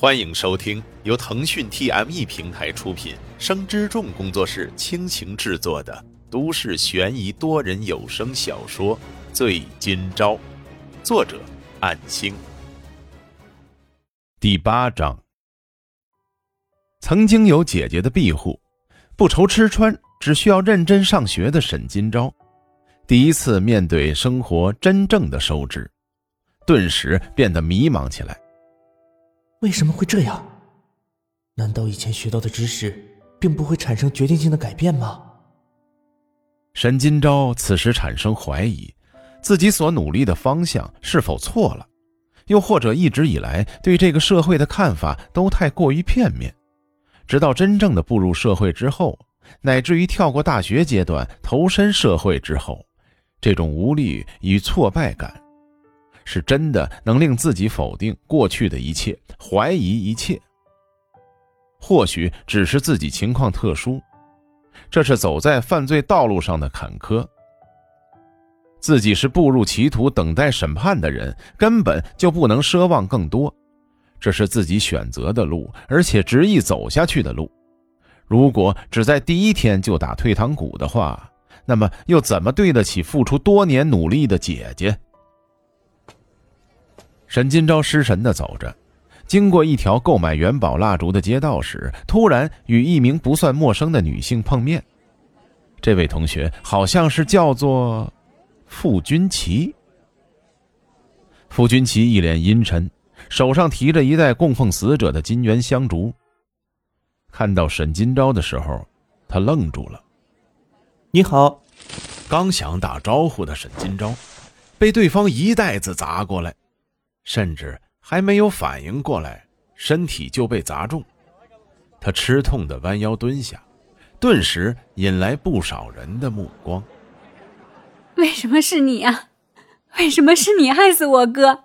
欢迎收听由腾讯 TME 平台出品、生之众工作室倾情制作的都市悬疑多人有声小说《醉今朝》，作者：暗星。第八章。曾经有姐姐的庇护，不愁吃穿，只需要认真上学的沈今朝，第一次面对生活真正的收支，顿时变得迷茫起来。为什么会这样？难道以前学到的知识并不会产生决定性的改变吗？沈今朝此时产生怀疑，自己所努力的方向是否错了，又或者一直以来对这个社会的看法都太过于片面。直到真正的步入社会之后，乃至于跳过大学阶段投身社会之后，这种无力与挫败感。是真的能令自己否定过去的一切，怀疑一切。或许只是自己情况特殊，这是走在犯罪道路上的坎坷。自己是步入歧途、等待审判的人，根本就不能奢望更多。这是自己选择的路，而且执意走下去的路。如果只在第一天就打退堂鼓的话，那么又怎么对得起付出多年努力的姐姐？沈金钊失神地走着，经过一条购买元宝蜡烛的街道时，突然与一名不算陌生的女性碰面。这位同学好像是叫做傅君琪。傅君琪一脸阴沉，手上提着一袋供奉死者的金元香烛。看到沈金钊的时候，他愣住了。“你好。”刚想打招呼的沈金钊，被对方一袋子砸过来。甚至还没有反应过来，身体就被砸中。他吃痛的弯腰蹲下，顿时引来不少人的目光。为什么是你啊？为什么是你害死我哥？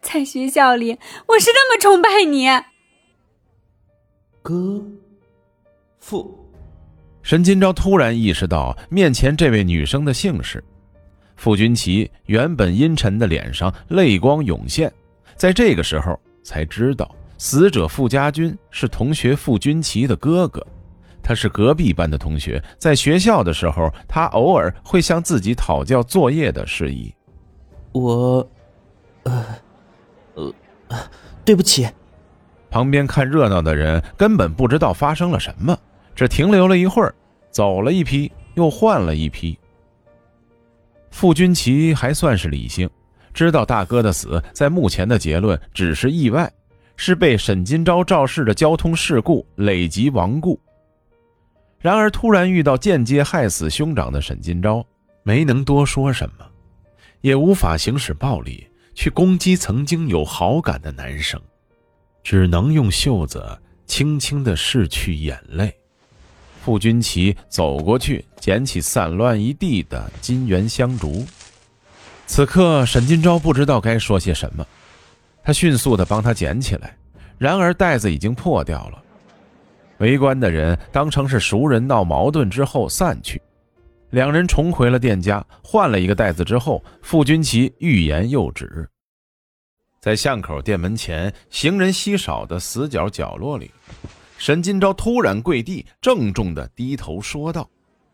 在学校里，我是那么崇拜你。哥，父。沈金钊突然意识到面前这位女生的姓氏。傅君奇原本阴沉的脸上泪光涌现，在这个时候才知道死者傅家军是同学傅君奇的哥哥，他是隔壁班的同学，在学校的时候，他偶尔会向自己讨教作业的事宜。我，呃，呃，对不起。旁边看热闹的人根本不知道发生了什么，只停留了一会儿，走了一批，又换了一批。傅君奇还算是理性，知道大哥的死在目前的结论只是意外，是被沈金钊肇事的交通事故累及亡故。然而突然遇到间接害死兄长的沈金钊，没能多说什么，也无法行使暴力去攻击曾经有好感的男生，只能用袖子轻轻地拭去眼泪。傅君奇走过去，捡起散乱一地的金元香烛。此刻，沈金钊不知道该说些什么，他迅速地帮他捡起来，然而袋子已经破掉了。围观的人当成是熟人闹矛盾之后散去，两人重回了店家，换了一个袋子之后，傅君奇欲言又止。在巷口店门前行人稀少的死角角落里。沈金钊突然跪地，郑重的低头说道：“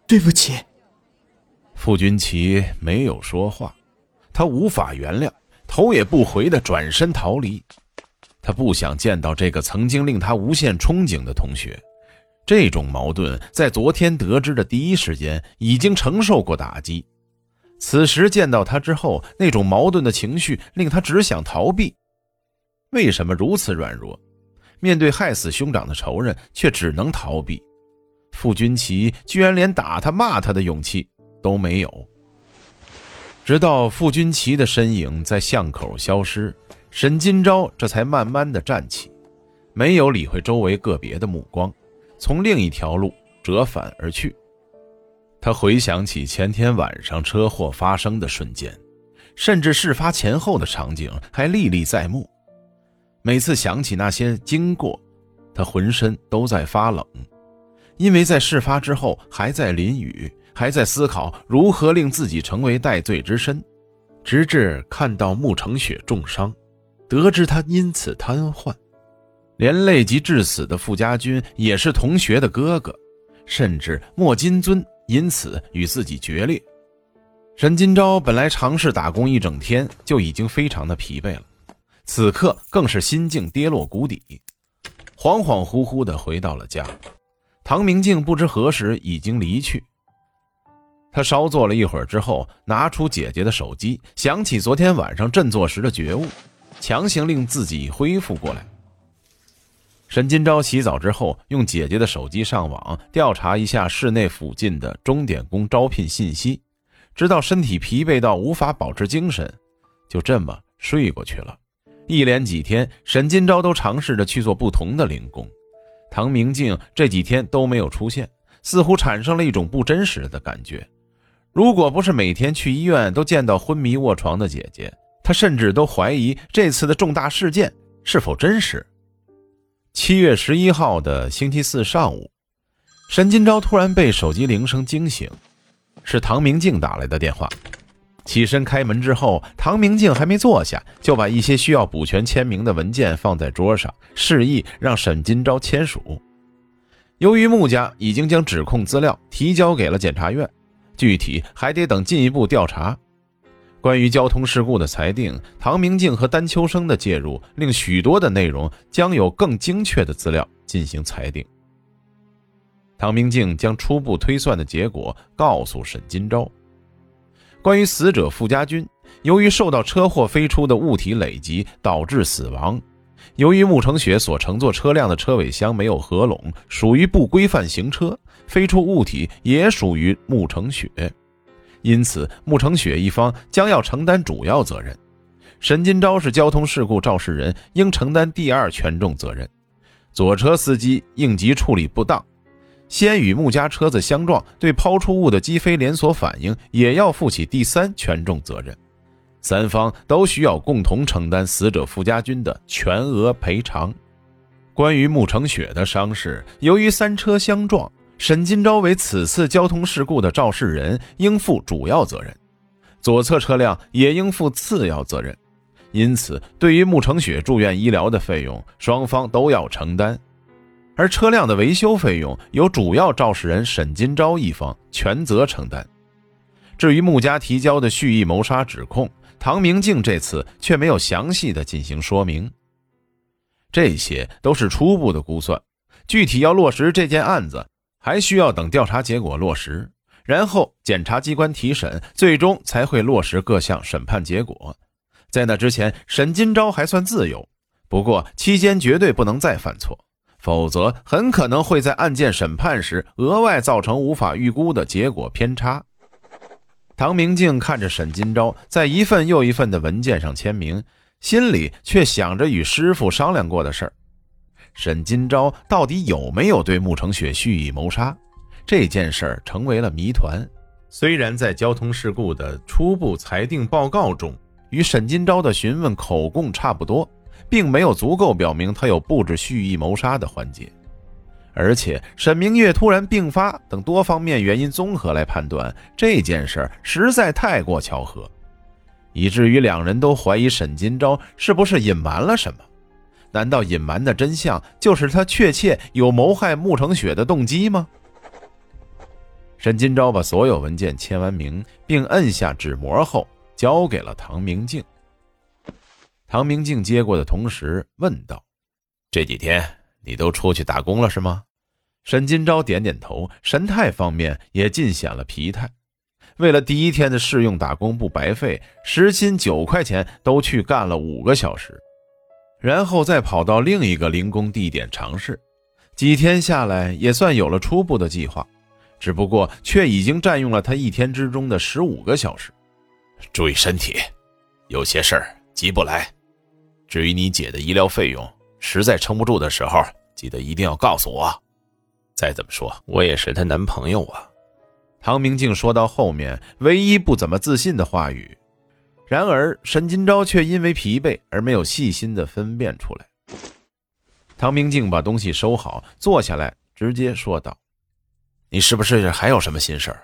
对不起。”傅君奇没有说话，他无法原谅，头也不回的转身逃离。他不想见到这个曾经令他无限憧憬的同学。这种矛盾在昨天得知的第一时间已经承受过打击，此时见到他之后，那种矛盾的情绪令他只想逃避。为什么如此软弱？面对害死兄长的仇人，却只能逃避。傅君奇居然连打他、骂他的勇气都没有。直到傅君奇的身影在巷口消失，沈金钊这才慢慢的站起，没有理会周围个别的目光，从另一条路折返而去。他回想起前天晚上车祸发生的瞬间，甚至事发前后的场景还历历在目。每次想起那些经过，他浑身都在发冷，因为在事发之后还在淋雨，还在思考如何令自己成为戴罪之身，直至看到穆成雪重伤，得知他因此瘫痪，连累及致死的傅家军也是同学的哥哥，甚至莫金尊因此与自己决裂。沈金钊本来尝试打工一整天就已经非常的疲惫了，此刻更是心境跌落谷底，恍恍惚惚的回到了家。唐明镜不知何时已经离去。他稍坐了一会儿之后，拿出姐姐的手机，想起昨天晚上振作时的觉悟，强行令自己恢复过来。沈金钊洗澡之后，用姐姐的手机上网调查一下市内附近的钟点工招聘信息。直到身体疲惫到无法保持精神，就这么睡过去了。一连几天，沈金钊都尝试着去做不同的零工，唐明镜这几天都没有出现，似乎产生了一种不真实的感觉。如果不是每天去医院都见到昏迷卧床的姐姐，他甚至都怀疑这次的重大事件是否真实。七月十一号的星期四上午，沈金钊突然被手机铃声惊醒。是唐明镜打来的电话。起身开门之后，唐明镜还没坐下，就把一些需要补全签名的文件放在桌上，示意让沈金钊签署。由于穆家已经将指控资料提交给了检察院，具体还得等进一步调查。关于交通事故的裁定，唐明镜和丹秋生的介入，令许多的内容将有更精确的资料进行裁定。唐明镜将初步推算的结果告诉沈金钊。关于死者傅家军，由于受到车祸飞出的物体累积导致死亡，由于穆成雪所乘坐车辆的车尾箱没有合拢，属于不规范行车，飞出物体也属于穆成雪，因此穆成雪一方将要承担主要责任。沈金钊是交通事故肇事人，应承担第二权重责任。左车司机应急处理不当。先与穆家车子相撞，对抛出物的击飞连锁反应也要负起第三权重责任，三方都需要共同承担死者傅家军的全额赔偿。关于穆成雪的伤势，由于三车相撞，沈金钊为此次交通事故的肇事人，应负主要责任，左侧车辆也应负次要责任，因此对于穆成雪住院医疗的费用，双方都要承担。而车辆的维修费用由主要肇事人沈金钊一方全责承担。至于穆家提交的蓄意谋杀指控，唐明镜这次却没有详细的进行说明。这些都是初步的估算，具体要落实这件案子，还需要等调查结果落实，然后检察机关提审，最终才会落实各项审判结果。在那之前，沈金钊还算自由，不过期间绝对不能再犯错。否则，很可能会在案件审判时额外造成无法预估的结果偏差。唐明镜看着沈金钊在一份又一份的文件上签名，心里却想着与师傅商量过的事儿。沈金钊到底有没有对穆成雪蓄意谋杀？这件事儿成为了谜团。虽然在交通事故的初步裁定报告中，与沈金钊的询问口供差不多。并没有足够表明他有布置蓄意谋杀的环节，而且沈明月突然病发等多方面原因综合来判断这件事实在太过巧合，以至于两人都怀疑沈金钊是不是隐瞒了什么？难道隐瞒的真相就是他确切有谋害穆成雪的动机吗？沈金钊把所有文件签完名，并摁下纸模后，交给了唐明镜。唐明镜接过的同时问道：“这几天你都出去打工了是吗？”沈金钊点点头，神态方面也尽显了疲态。为了第一天的试用打工不白费，时薪九块钱都去干了五个小时，然后再跑到另一个零工地点尝试。几天下来，也算有了初步的计划，只不过却已经占用了他一天之中的十五个小时。注意身体，有些事儿急不来。至于你姐的医疗费用，实在撑不住的时候，记得一定要告诉我。再怎么说，我也是她男朋友啊。唐明镜说到后面，唯一不怎么自信的话语。然而沈金钊却因为疲惫而没有细心的分辨出来。唐明镜把东西收好，坐下来，直接说道：“你是不是还有什么心事儿？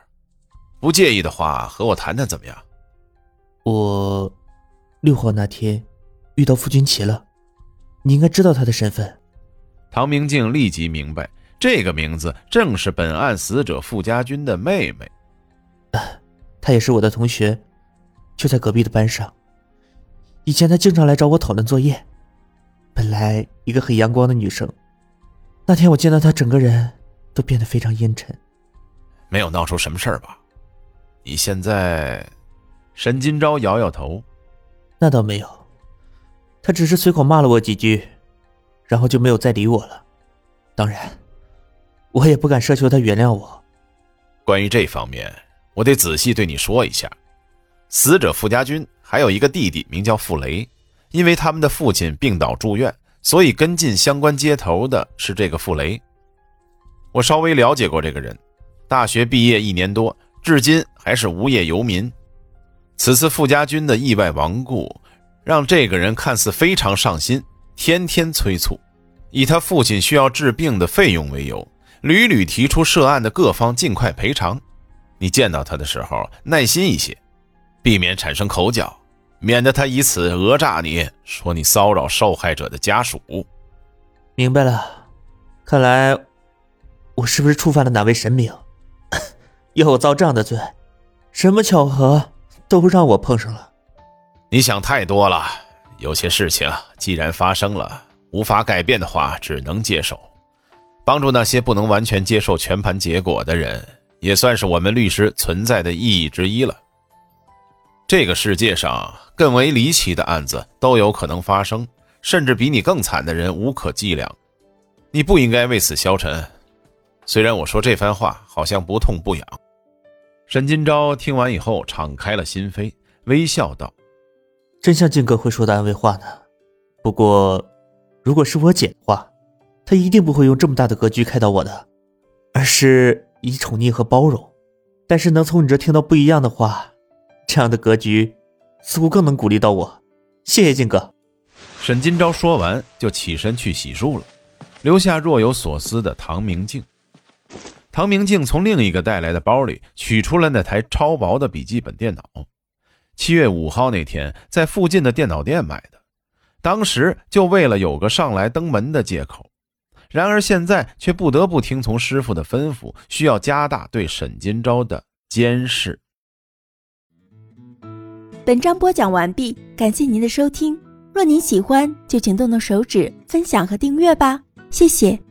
不介意的话，和我谈谈怎么样？”我六号那天。遇到傅君奇了，你应该知道他的身份。唐明镜立即明白，这个名字正是本案死者傅家军的妹妹。她也是我的同学，就在隔壁的班上。以前她经常来找我讨论作业。本来一个很阳光的女生，那天我见到她，整个人都变得非常阴沉。没有闹出什么事儿吧？你现在，沈金钊摇摇头，那倒没有。他只是随口骂了我几句，然后就没有再理我了。当然，我也不敢奢求他原谅我。关于这方面，我得仔细对你说一下。死者傅家军还有一个弟弟，名叫傅雷。因为他们的父亲病倒住院，所以跟进相关接头的是这个傅雷。我稍微了解过这个人，大学毕业一年多，至今还是无业游民。此次傅家军的意外亡故，让这个人看似非常上心，天天催促，以他父亲需要治病的费用为由，屡屡提出涉案的各方尽快赔偿。你见到他的时候，耐心一些，避免产生口角。免得他以此讹诈你，说你骚扰受害者的家属。明白了，看来我是不是触犯了哪位神明，要我遭这样的罪？什么巧合都让我碰上了。你想太多了，有些事情既然发生了，无法改变的话，只能接受。帮助那些不能完全接受全盘结果的人，也算是我们律师存在的意义之一了。这个世界上更为离奇的案子都有可能发生，甚至比你更惨的人无可计量。你不应该为此消沉。虽然我说这番话好像不痛不痒。沈金钊听完以后敞开了心扉，微笑道：“真像靖哥会说的安慰话呢。不过，如果是我姐的话，她一定不会用这么大的格局开导我的，而是以宠溺和包容。但是能从你这听到不一样的话。”这样的格局，似乎更能鼓励到我。谢谢靖哥。沈金钊说完，就起身去洗漱了，留下若有所思的唐明镜。唐明镜从另一个带来的包里取出了那台超薄的笔记本电脑，七月五号那天在附近的电脑店买的，当时就为了有个上来登门的借口。然而现在却不得不听从师傅的吩咐，需要加大对沈金钊的监视。本章播讲完毕，感谢您的收听。若您喜欢，就请动动手指分享和订阅吧，谢谢。